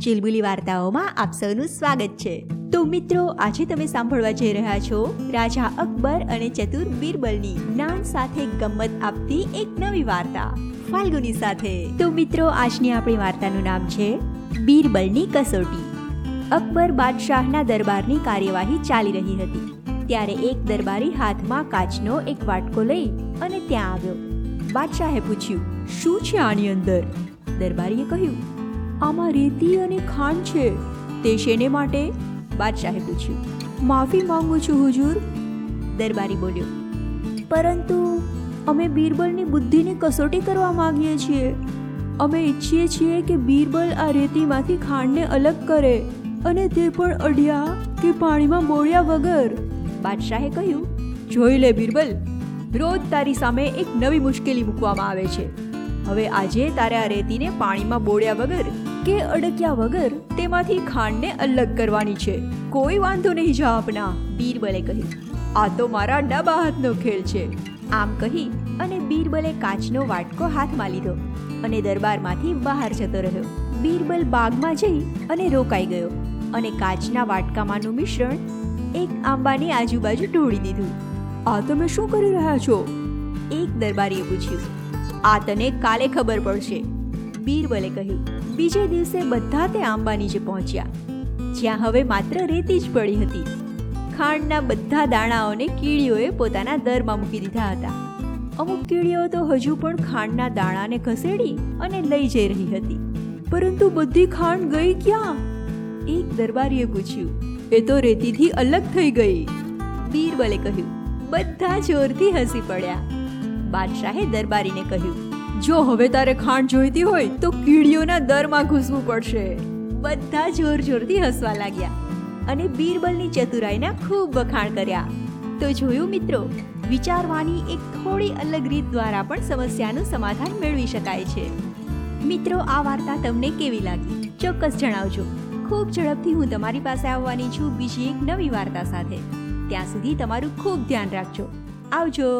ચિલબુલી વાર્તાઓમાં આપ સૌનું સ્વાગત છે. તો મિત્રો, આજે તમે સાંભળવા જઈ રહ્યા છો રાજા અકબર અને ચતુર બીરબલની જ્ઞાન સાથે ગમ્મત આપતી એક નવી વાર્તા, ફાલ્ગુની સાથે. તો મિત્રો, આજની આપણી વાર્તાનું નામ છે બીરબલની કસોટી. અકબર બાદશાહના દરબારની કાર્યવાહી ચાલી રહી હતી. ત્યારે એક દરબારી હાથમાં કાચનો એક વાટકો લઈ અને ત્યાં આવ્યો. બાદશાહે પૂછ્યું, શું છે આની અંદર? દરબારીએ કહ્યું આમાં રેતી અને ખાંડ છે. તે શેને માટે? બાદશાહે પૂછ્યું. માફી માંગુ છું, હુજુર? દરબારી બોલ્યો. પરંતુ અમે બીરબલની બુદ્ધિની કસોટી કરવા માંગીએ છીએ. અમે ઈચ્છીએ છીએ કે બીરબલ આ રેતીમાંથી ખાંડને અલગ કરે અને તે પણ અઢિયા કે પાણીમાં બોળ્યા વગર. બાદશાહે કહ્યું, જોઈ લે બીરબલ, રોજ તારી સામે એક નવી મુશ્કેલી મૂકવામાં આવે છે. હવે આજે તારે આ રેતીને પાણીમાં બોળ્યા વગર કે અડક્યા વગર તેમાંથી ખાંડને અલગ કરવાની છે. કોઈ વાંધો નહીં જા આપના, બીરબલે કહ્યું આ તો મારા ડાબા હાથનો ખેલ છે. આમ કહી અને બીરબલે કાચનો વાટકો હાથમાં લીધો અને દરબારમાંથી બહાર જતો રહ્યો. બીરબલ બાગમાં જઈ અને રોકાઈ ગયો અને કાચના વાટકામાંનું મિશ્રણ એક આંબાની આજુબાજુ ઢોળી દીધું. આ તમે શું કરી રહ્યા છો? એક દરબારીએ પૂછ્યું. આ તને કાલે ખબર પડશે. બીરબલે કહ્યું, બીજે દિવસે બધા તે આંબા નીચે પહોંચ્યા. જ્યાં હવે માત્ર રેતી જ પડી હતી. ખાંડના બધા દાણાઓને કીડીઓએ પોતાના દરમાં મૂકી દીધા હતા. અમુક કીડીઓ તો હજુ પણ ખાંડના દાણાને ખસેડી અને લઈ જઈ રહી હતી. પરંતુ બધી ખાંડ ગઈ ક્યાં? એક દરબારીએ પૂછ્યું, એ તો રેતીથી અલગ થઈ ગઈ. બીરબલે કહ્યું, બધા જોરથી હસી પડ્યા. બાદશાહે દરબારીને કહ્યું, જો હવે તારે ખાંડ જોઈતી હોય, તો કીડીઓના દરમાં ઘૂસવું પડશે. બધા જોર જોરથી હસવા લાગ્યા અને બીરબલની ચતુરાઈના ખૂબ વખાણ કર્યા. તો જોયું મિત્રો, વિચારવાની એક થોડી અલગ રીત દ્વારા પણ સમસ્યાનું સમાધાન મેળવી શકાય છે. મિત્રો, આ વાર્તા તમને કેવી લાગી? ચોક્કસ જણાવજો. ખૂબ ઝડપથી હું તમારી પાસે આવવાની છું બીજી એક નવી વાર્તા સાથે. ત્યાં સુધી તમારું ખૂબ ધ્યાન રાખજો. આવજો.